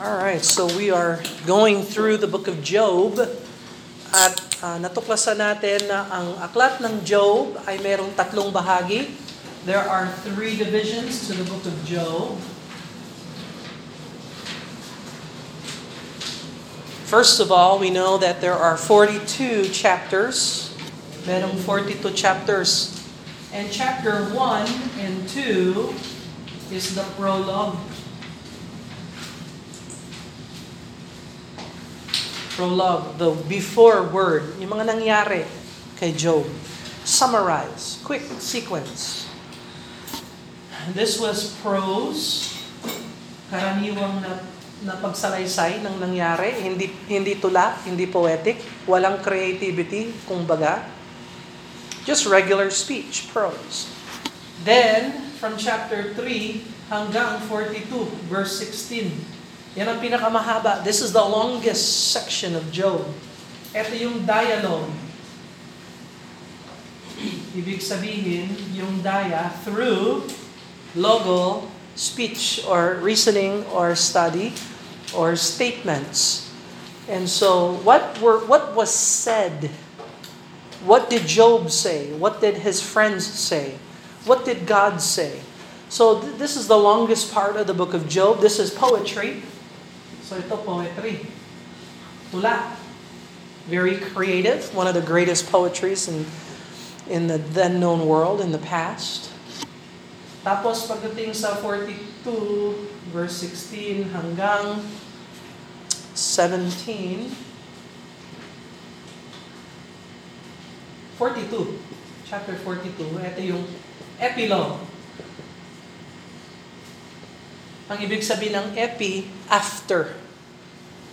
All right, so we are going through the book of Job at uh, natuklasan natin na ang aklat ng Job ay merong tatlong bahagi. There are three divisions to the book of Job. First of all, we know that there are 42 chapters. Merong 42 chapters. And chapter 1 and 2 is the prologue prologue, the before word, yung mga nangyari kay Job. Summarize, quick sequence. This was prose, karaniwang na, na pagsalaysay ng nangyari, hindi hindi tula, hindi poetic, walang creativity, kumbaga. Just regular speech, prose. Then, from chapter 3 hanggang 42, verse 16, yan ang pinakamahaba. This is the longest section of Job. Ito yung dialogue. Ibig sabihin, yung daya through logo, speech, or reasoning, or study, or statements. And so, what were what was said? What did Job say? What did his friends say? What did God say? So th- this is the longest part of the book of Job. This is poetry. So ito poetry. Tula. Very creative, one of the greatest poetries in in the then known world in the past. Tapos pagdating sa 42 verse 16 hanggang 17 42 chapter 42 ito yung epilogue ang ibig sabihin ng epi, after.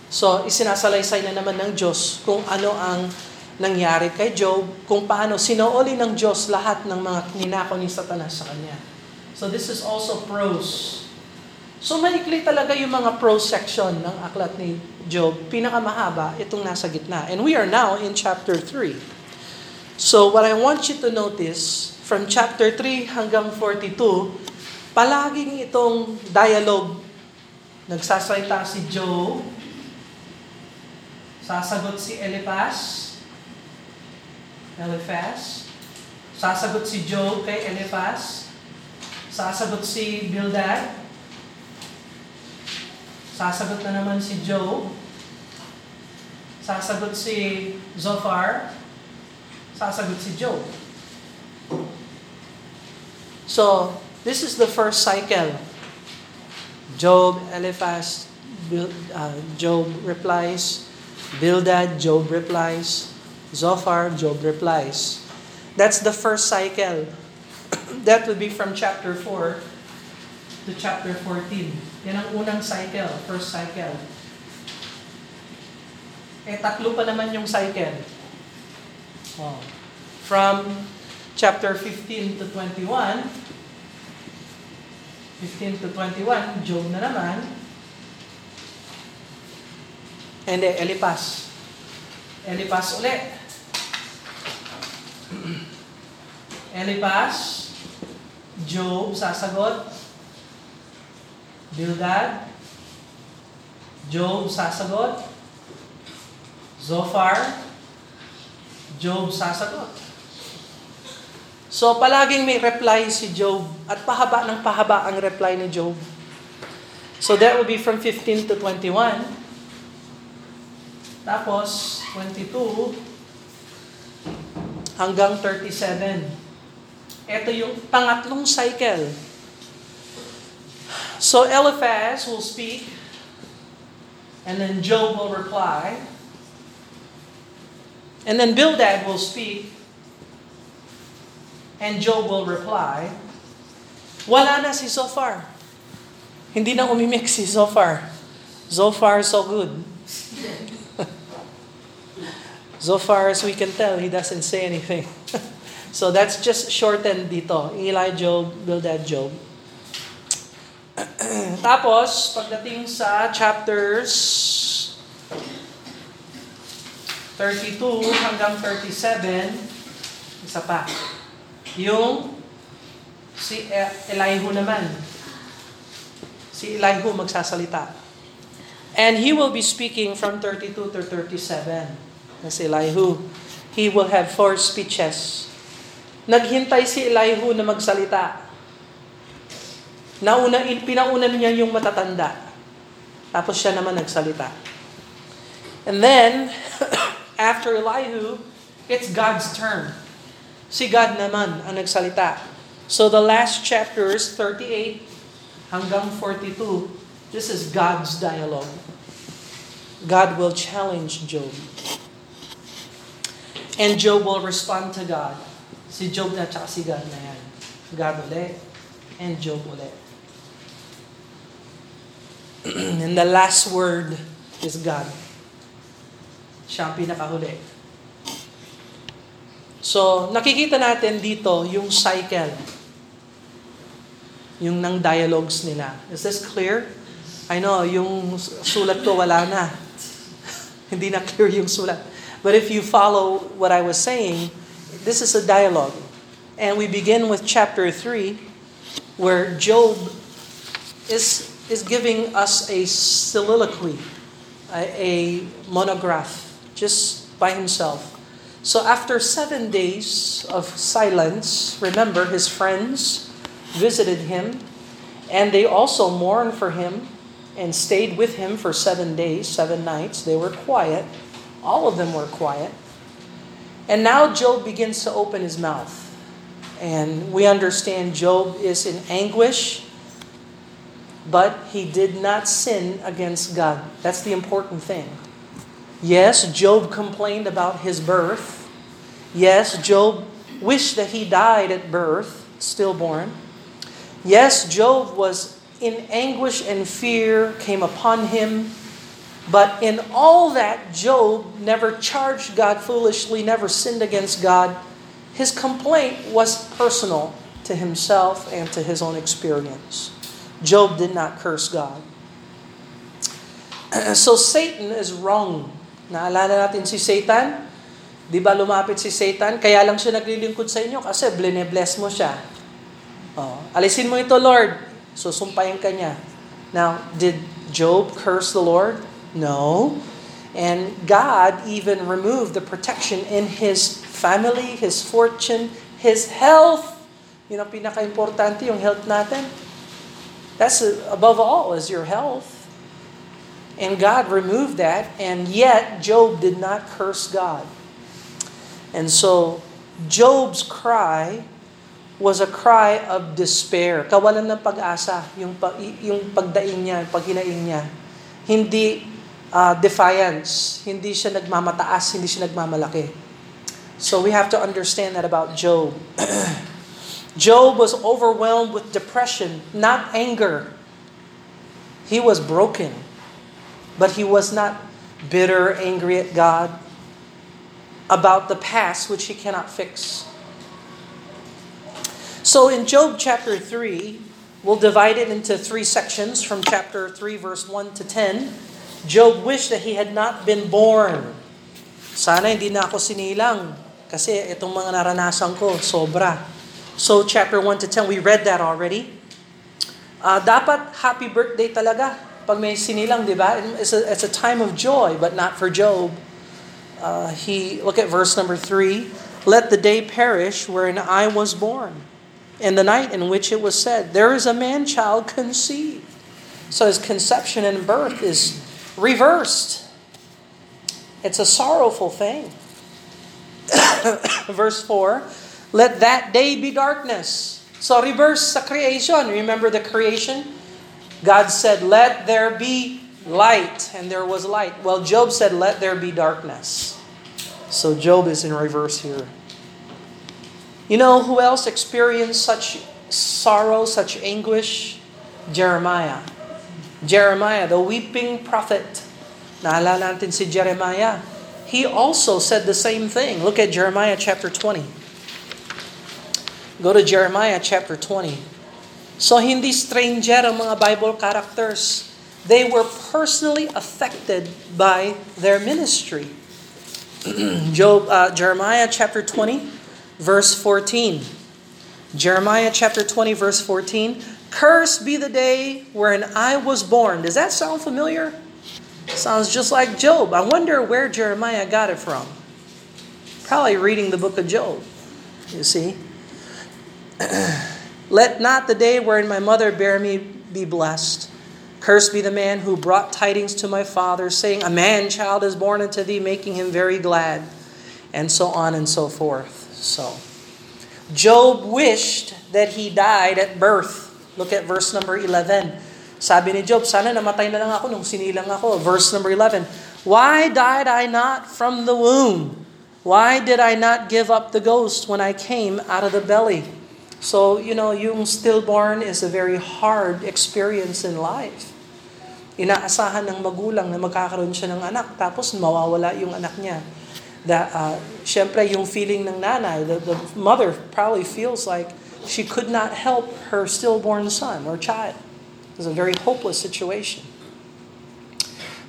So, isinasalaysay na naman ng Diyos kung ano ang nangyari kay Job, kung paano sinuoli ng Diyos lahat ng mga ninakaw ni Satanas sa kanya. So, this is also prose. So, maikli talaga yung mga prose section ng aklat ni Job. Pinakamahaba, itong nasa gitna. And we are now in chapter 3. So, what I want you to notice, from chapter 3 hanggang 42, Palaging itong dialogue, nagsasalita si Job, sasagot si Eliphaz, Eliphaz, sasagot si Job kay Eliphaz, sasagot si Bildad, sasagot na naman si Job, sasagot si Zophar, sasagot si Job. So, This is the first cycle. Job, Eliphaz, uh, Job replies. Bildad, Job replies. Zophar, Job replies. That's the first cycle. that would be from chapter 4 to chapter 14. Yan ang unang cycle, first cycle. Eh, tatlo pa naman yung cycle. Oh. From chapter 15 to 21, 15 to 21, Job na naman. And then, Elipas. Elipas ulit. Elipas, Job, sasagot. Bildad, Job, sasagot. Zophar, Job, sasagot. So palaging may reply si Job at pahaba ng pahaba ang reply ni Job. So that will be from 15 to 21. Tapos 22 hanggang 37. Ito yung pangatlong cycle. So Eliphaz will speak and then Job will reply. And then Bildad will speak And Job will reply, wala na si Zophar. Hindi na umimik si Zophar. Zophar so good. Zophar, as we can tell, he doesn't say anything. so that's just shortened dito. Eli, Job, Bildad, Job. Tapos, pagdating sa chapters 32 hanggang 37, isa pa. Yung si Elihu naman. Si Elihu magsasalita. And he will be speaking from 32 to 37. That's Elihu. He will have four speeches. Naghintay si Elihu na magsalita. Nauna, pinauna niya yung matatanda. Tapos siya naman nagsalita. And then, after Elihu, it's God's turn. Si God naman ang nagsalita. So the last chapters, 38 hanggang 42, this is God's dialogue. God will challenge Job. And Job will respond to God. Si Job na tsaka si God na yan. God ulit. And Job ulit. and the last word is God. Siya ang pinakahuli. So, nakikita natin dito yung cycle. Yung ng dialogues nila. Is this clear? I know, yung sulat ko wala na. Hindi na clear yung sulat. But if you follow what I was saying, this is a dialogue. And we begin with chapter 3, where Job is is giving us a soliloquy, a, a monograph, just by himself. So after seven days of silence, remember his friends visited him, and they also mourned for him and stayed with him for seven days, seven nights. They were quiet. All of them were quiet. And now Job begins to open his mouth. And we understand Job is in anguish but he did not sin against God. That's the important thing. Yes, Job complained about his birth. Yes, Job wished that he died at birth, stillborn. Yes, Job was in anguish and fear came upon him. But in all that, Job never charged God foolishly, never sinned against God. His complaint was personal to himself and to his own experience. Job did not curse God. So Satan is wrong. Naalala natin si Satan? Di ba lumapit si Satan? Kaya lang siya naglilingkod sa inyo kasi bless mo siya. Oh, alisin mo ito, Lord. Susumpayin ka niya. Now, did Job curse the Lord? No. And God even removed the protection in his family, his fortune, his health. Yun ang pinaka-importante, yung health natin. That's above all is your health. And God removed that, and yet Job did not curse God. And so Job's cry was a cry of despair. Kawalan ng pag-asa, yung, yung pagdaing niya, paghinaing niya. Hindi uh, defiance, hindi siya nagmamataas, hindi siya nagmamalaki. So we have to understand that about Job. Job was overwhelmed with depression, not anger. He was broken, but he was not bitter, angry at God about the past which he cannot fix. So in Job chapter 3, we'll divide it into three sections from chapter 3, verse 1 to 10. Job wished that he had not been born. Sana hindi na ako sinilang kasi itong mga naranasan ko, sobra. So chapter 1 to 10, we read that already. Uh, dapat happy birthday talaga pag may sinilang, di ba? It's a, it's a time of joy, but not for Job. Uh, he Look at verse number 3. Let the day perish wherein I was born, and the night in which it was said, There is a man-child conceived. So his conception and birth is reversed. It's a sorrowful thing. verse 4 let that day be darkness. So reverse sa creation. Remember the creation? God said, let there be light, and there was light. Well, Job said, let there be darkness. So Job is in reverse here. You know who else experienced such sorrow, such anguish? Jeremiah. Jeremiah, the weeping prophet. Naalala natin si Jeremiah. He also said the same thing. Look at Jeremiah chapter 20. Go to Jeremiah chapter 20. So hindi stranger ang mga Bible characters. They were personally affected by their ministry. Job, uh, Jeremiah chapter 20, verse 14. Jeremiah chapter 20, verse 14. Cursed be the day wherein I was born. Does that sound familiar? Sounds just like Job. I wonder where Jeremiah got it from. Probably reading the book of Job, you see. Let not the day wherein my mother bare me be blessed. Cursed be the man who brought tidings to my father, saying, A man child is born unto thee, making him very glad, and so on and so forth. So, Job wished that he died at birth. Look at verse number 11. Sabi ni Job, sana namatay na lang ako nung sinilang ako. Verse number 11, Why died I not from the womb? Why did I not give up the ghost when I came out of the belly? So, you know, yung stillborn is a very hard experience in life. Inaasahan ng magulang na magkakaroon siya ng anak, tapos mawawala yung anak niya. That, uh, syempre, yung feeling ng nanay, the, the mother probably feels like she could not help her stillborn son or child. It was a very hopeless situation.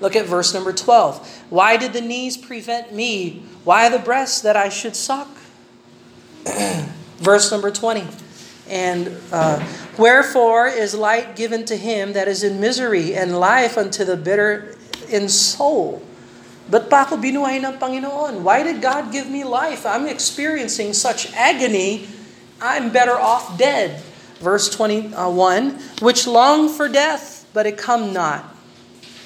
Look at verse number 12. Why did the knees prevent me? Why the breasts that I should suck? verse number 20. And uh, wherefore is light given to him that is in misery, and life unto the bitter in soul? But pa ako binuhay ng Panginoon? Why did God give me life? I'm experiencing such agony. I'm better off dead verse 21, which long for death, but it come not.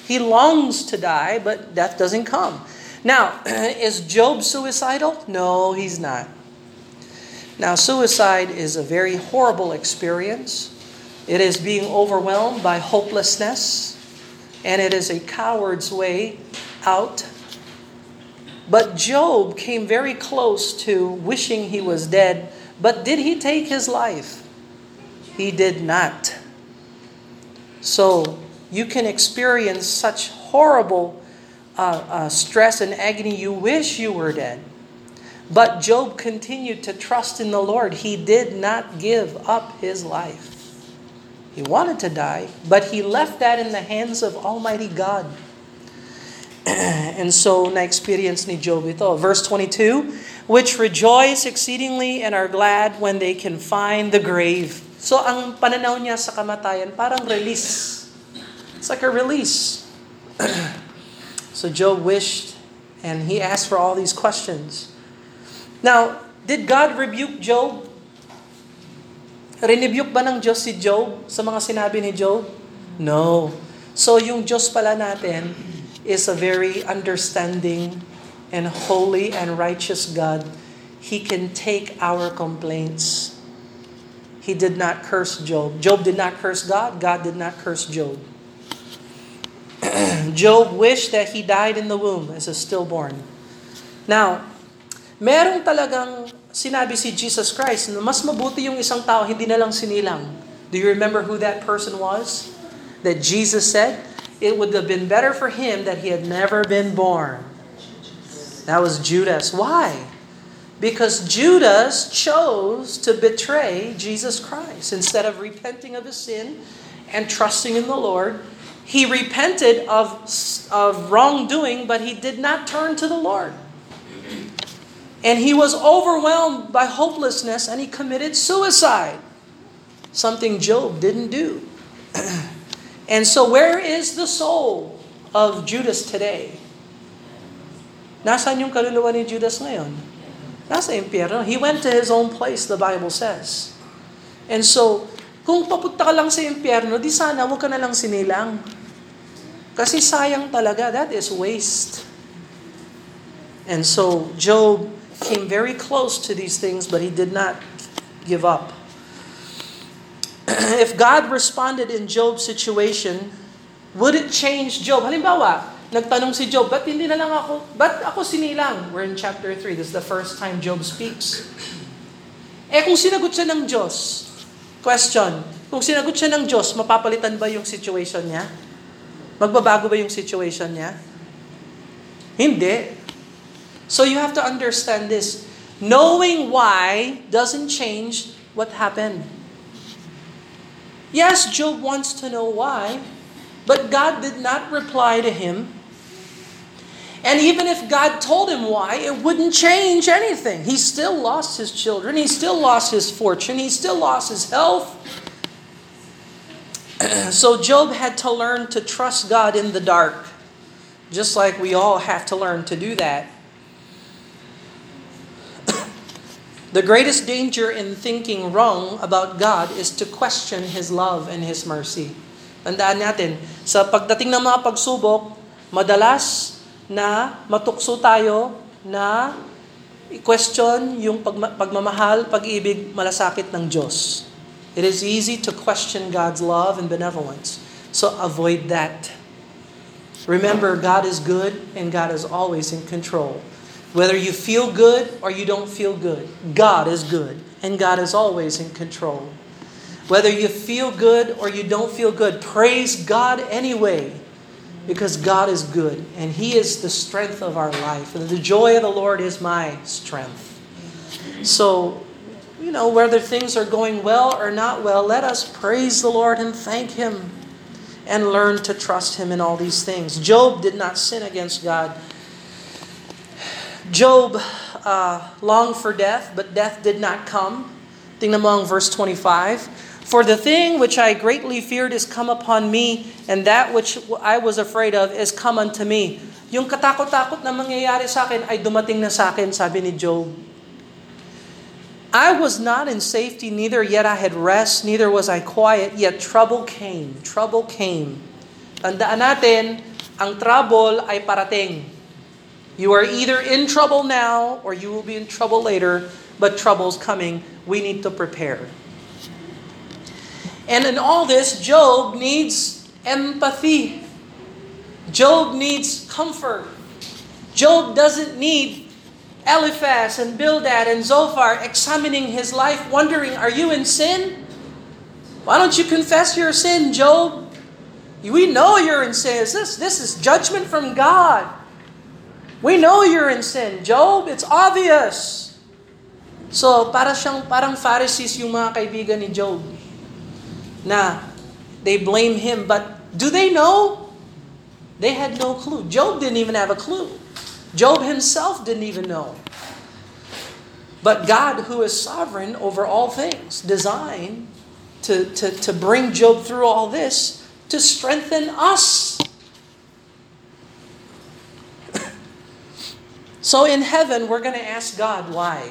He longs to die, but death doesn't come. Now, is Job suicidal? No, he's not. Now, suicide is a very horrible experience. It is being overwhelmed by hopelessness, and it is a coward's way out. But Job came very close to wishing he was dead, but did he take his life? He did not. So you can experience such horrible uh, uh, stress and agony. You wish you were dead. But Job continued to trust in the Lord. He did not give up his life. He wanted to die, but he left that in the hands of Almighty God. and so na-experience ni Job ito. Verse 22, which rejoice exceedingly and are glad when they can find the grave. So ang pananaw niya sa kamatayan parang release. It's like a release. so Job wished and he asked for all these questions. Now, did God rebuke Job? Rinibuke ba ng Diyos si Job sa mga sinabi ni Job? No. So yung Diyos pala natin is a very understanding and holy and righteous God. He can take our complaints he did not curse Job. Job did not curse God. God did not curse Job. Job wished that he died in the womb as a stillborn. Now, merong talagang sinabi si Jesus Christ na mas mabuti yung isang tao hindi na lang sinilang. Do you remember who that person was? That Jesus said, it would have been better for him that he had never been born. That was Judas. Why? Because Judas chose to betray Jesus Christ. Instead of repenting of his sin and trusting in the Lord, he repented of, of wrongdoing, but he did not turn to the Lord. And he was overwhelmed by hopelessness and he committed suicide. Something Job didn't do. and so, where is the soul of Judas today? Nasaan yung kaluluwa ni Judas ngayon? Nasa impyerno. He went to his own place, the Bible says. And so, kung papunta ka lang sa impyerno, di sana huwag ka na lang sinilang. Kasi sayang talaga. That is waste. And so, Job came very close to these things, but he did not give up. if God responded in Job's situation, would it change Job? Halimbawa, nagtanong si Job, ba't hindi na lang ako, ba't ako sinilang? We're in chapter 3. This is the first time Job speaks. Eh kung sinagot siya ng Diyos, question, kung sinagot siya ng Diyos, mapapalitan ba yung situation niya? Magbabago ba yung situation niya? Hindi. So you have to understand this. Knowing why doesn't change what happened. Yes, Job wants to know why, but God did not reply to him and even if God told him why, it wouldn't change anything. He still lost his children, he still lost his fortune, he still lost his health. so Job had to learn to trust God in the dark. Just like we all have to learn to do that. The greatest danger in thinking wrong about God is to question His love and His mercy. Tandaan natin, sa pagdating ng mga pagsubok, madalas na matukso tayo na i-question yung pagma- pagmamahal, pag-ibig, malasakit ng Diyos. It is easy to question God's love and benevolence. So avoid that. Remember, God is good and God is always in control. Whether you feel good or you don't feel good, God is good and God is always in control. Whether you feel good or you don't feel good, praise God anyway because God is good and He is the strength of our life. And the joy of the Lord is my strength. So, you know, whether things are going well or not well, let us praise the Lord and thank Him and learn to trust Him in all these things. Job did not sin against God. Job uh, longed for death, but death did not come. Tingnan mo ang verse 25. For the thing which I greatly feared is come upon me, and that which I was afraid of is come unto me. Yung katakot-takot na mangyayari sa akin ay dumating na sa akin, sabi ni Job. I was not in safety, neither yet I had rest, neither was I quiet, yet trouble came. Trouble came. Tandaan natin, ang trouble ay parating. You are either in trouble now or you will be in trouble later, but trouble's coming. We need to prepare. And in all this, Job needs empathy. Job needs comfort. Job doesn't need Eliphaz and Bildad and Zophar examining his life, wondering, Are you in sin? Why don't you confess your sin, Job? We know you're in sin. This, this is judgment from God. We know you're in sin, Job. It's obvious. So, para siyang parang Pharisees yung mga kaibigan ni Job na they blame him, but do they know? They had no clue. Job didn't even have a clue. Job himself didn't even know. But God, who is sovereign over all things, designed to, to, to bring Job through all this to strengthen us. So in heaven, we're to ask God why.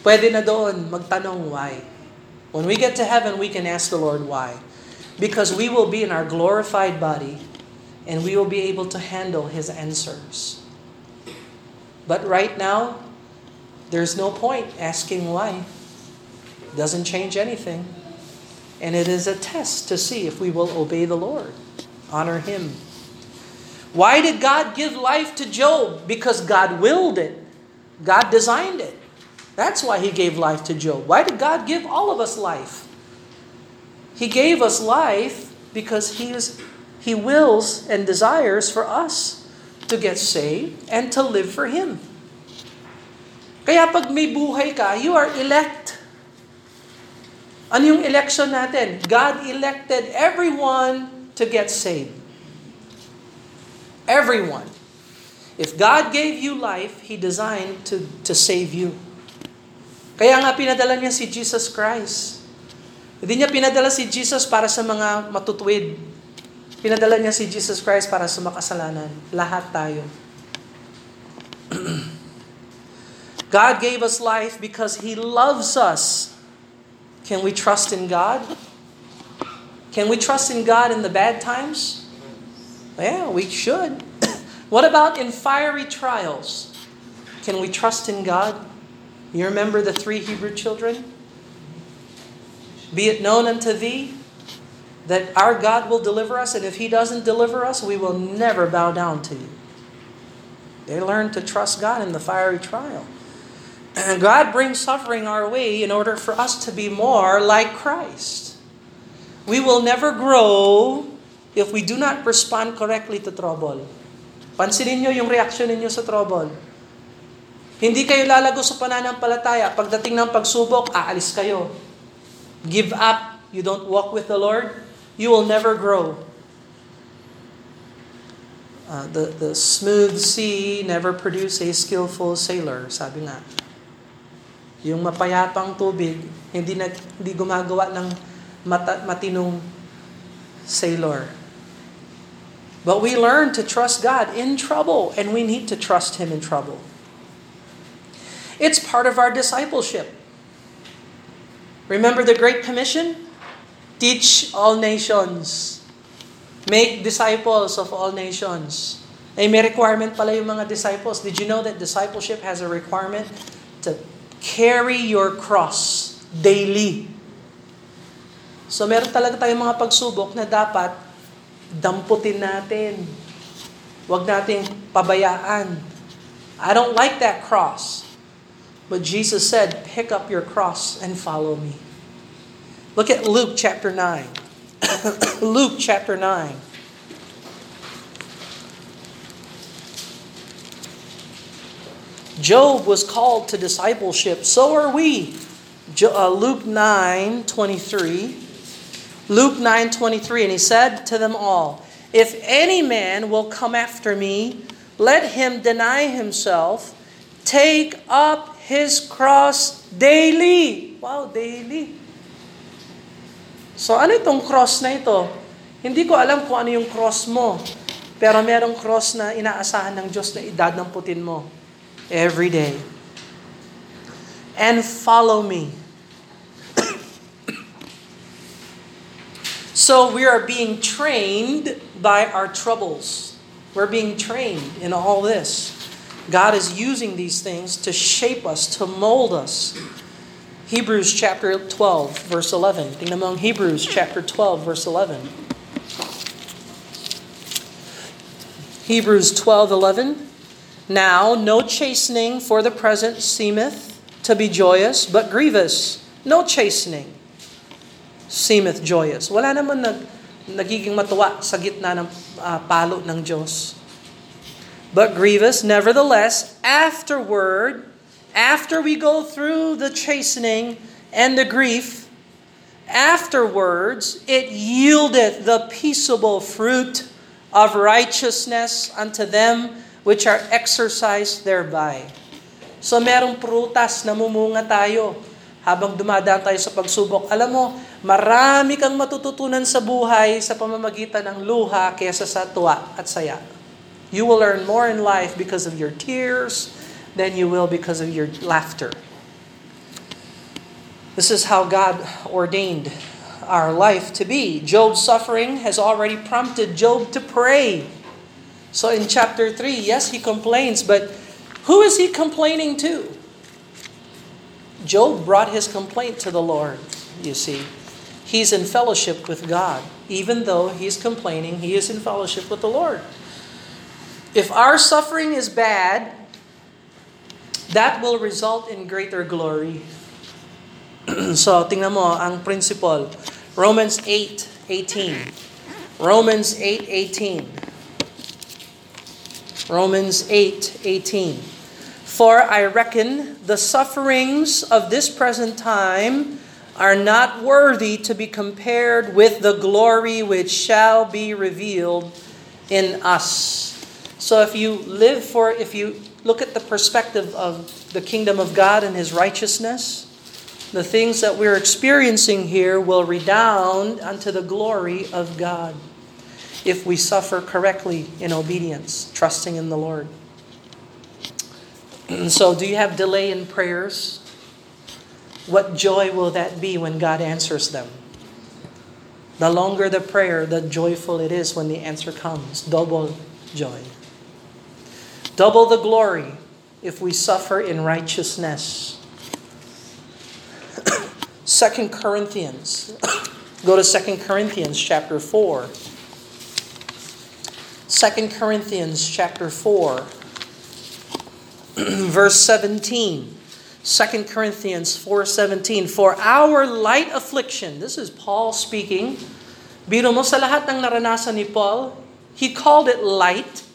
Pwede na doon magtanong why. When we get to heaven, we can ask the Lord why. Because we will be in our glorified body and we will be able to handle His answers. But right now, there's no point asking why. Doesn't change anything. And it is a test to see if we will obey the Lord, honor Him. Why did God give life to Job? Because God willed it, God designed it. That's why He gave life to Job. Why did God give all of us life? He gave us life because He is He wills and desires for us to get saved and to live for Him. Kaya pag may buhay ka, you are elect. Ano yung election natin? God elected everyone to get saved. Everyone. If God gave you life, He designed to, to save you. Kaya nga pinadala niya si Jesus Christ. Hindi niya pinadala si Jesus para sa mga matutuwid. Pinadala niya si Jesus Christ para sa makasalanan. Lahat tayo. God gave us life because He loves us. Can we trust in God? Can we trust in God in the bad times? Yeah, we should. what about in fiery trials? Can we trust in God? You remember the three Hebrew children? Be it known unto thee that our God will deliver us, and if He doesn't deliver us, we will never bow down to you. They learned to trust God in the fiery trial. And God brings suffering our way in order for us to be more like Christ. We will never grow if we do not respond correctly to trouble. Pansinin nyo yung reaction ninyo sa trouble. Hindi kayo lalago sa pananampalataya. Pagdating ng pagsubok, aalis kayo. Give up. You don't walk with the Lord. You will never grow. Uh, the, the smooth sea never produce a skillful sailor, sabi nga. Yung mapayapang tubig, hindi, na, hindi gumagawa ng mata, matinong sailor. But we learn to trust God in trouble, and we need to trust Him in trouble. It's part of our discipleship. Remember the Great Commission? Teach all nations. Make disciples of all nations. Eh, may requirement pala yung mga disciples. Did you know that discipleship has a requirement to carry your cross daily? So meron talaga tayong mga pagsubok na dapat damputin natin. Huwag nating pabayaan. I don't like that cross. But Jesus said, pick up your cross and follow me. Look at Luke chapter 9. Luke chapter 9. Job was called to discipleship. So are we. Uh, Luke 9 23. Luke 9 23. And he said to them all, If any man will come after me, let him deny himself, take up his cross daily. Wow, daily. So ano itong cross na ito? Hindi ko alam kung ano yung cross mo. Pero merong cross na inaasahan ng Diyos na idadamputin mo every day. And follow me. So we are being trained by our troubles. We're being trained in all this. God is using these things to shape us, to mold us. Hebrews chapter 12, verse 11. Tingnan mo ang Hebrews chapter 12, verse 11. Hebrews 12, 11. Now, no chastening for the present seemeth to be joyous, but grievous. No chastening seemeth joyous. Wala naman nag, nagiging matuwa sa gitna ng uh, palo ng Diyos. But grievous, nevertheless, afterward, after we go through the chastening and the grief, afterwards it yieldeth the peaceable fruit of righteousness unto them which are exercised thereby. So merong prutas na mumunga tayo habang dumadaan tayo sa pagsubok. Alam mo, marami kang matututunan sa buhay sa pamamagitan ng luha kaysa sa tuwa at saya. You will learn more in life because of your tears than you will because of your laughter. This is how God ordained our life to be. Job's suffering has already prompted Job to pray. So in chapter 3, yes, he complains, but who is he complaining to? Job brought his complaint to the Lord, you see. He's in fellowship with God. Even though he's complaining, he is in fellowship with the Lord. If our suffering is bad, that will result in greater glory. so, tingnan mo ang principle. Romans 8:18. Romans 8:18. Romans 8 18. For I reckon the sufferings of this present time are not worthy to be compared with the glory which shall be revealed in us. So if you live for, if you look at the perspective of the kingdom of God and his righteousness, the things that we're experiencing here will redound unto the glory of God if we suffer correctly in obedience, trusting in the Lord. Mm, so, do you have delay in prayers? What joy will that be when God answers them? The longer the prayer, the joyful it is when the answer comes. Double joy. Double the glory if we suffer in righteousness. Second Corinthians. Go to Second Corinthians chapter 4. 2 Corinthians chapter 4 verse 17. 2 Corinthians 4:17 For our light affliction, this is Paul speaking. Mo sa lahat ng naranasan ni Paul, he called it light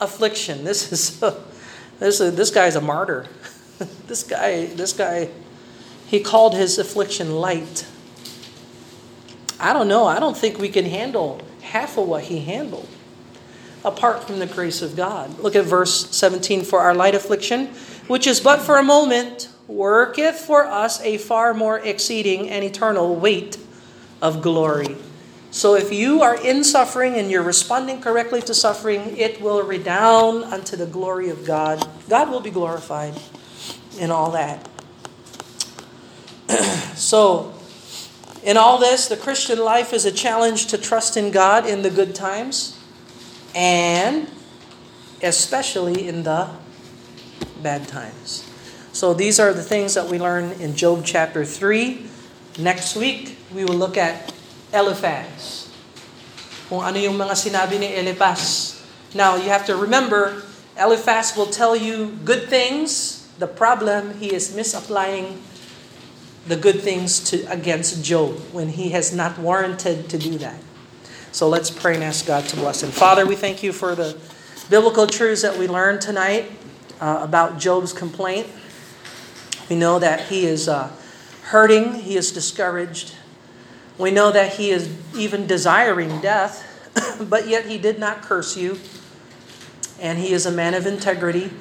affliction. This is this is, this guy is a martyr. this guy this guy he called his affliction light. I don't know. I don't think we can handle half of what he handled apart from the grace of God. Look at verse 17 For our light affliction, which is but for a moment, worketh for us a far more exceeding and eternal weight of glory. So if you are in suffering and you're responding correctly to suffering, it will redound unto the glory of God. God will be glorified in all that. so, in all this, the Christian life is a challenge to trust in God in the good times and especially in the bad times. So, these are the things that we learn in Job chapter 3. Next week, we will look at Eliphaz. Kung ano yung mga sinabi ni Eliphaz. Now, you have to remember, Eliphaz will tell you good things. The problem, he is misapplying the good things to against Job when he has not warranted to do that. So let's pray and ask God to bless him. Father, we thank you for the biblical truths that we learned tonight uh, about Job's complaint. We know that he is uh, hurting, he is discouraged, we know that he is even desiring death, but yet he did not curse you. And he is a man of integrity,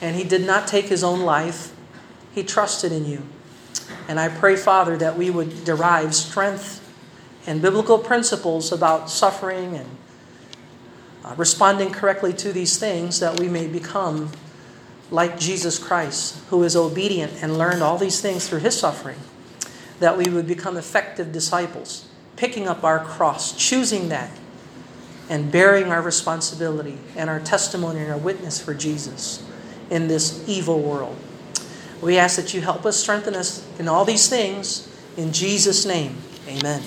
and he did not take his own life. He trusted in you. And I pray, Father, that we would derive strength and biblical principles about suffering and uh, responding correctly to these things that we may become like Jesus Christ, who is obedient and learned all these things through his suffering that we would become effective disciples, picking up our cross, choosing that, and bearing our responsibility and our testimony and our witness for Jesus in this evil world. We ask that you help us, strengthen us in all these things. In Jesus' name, amen.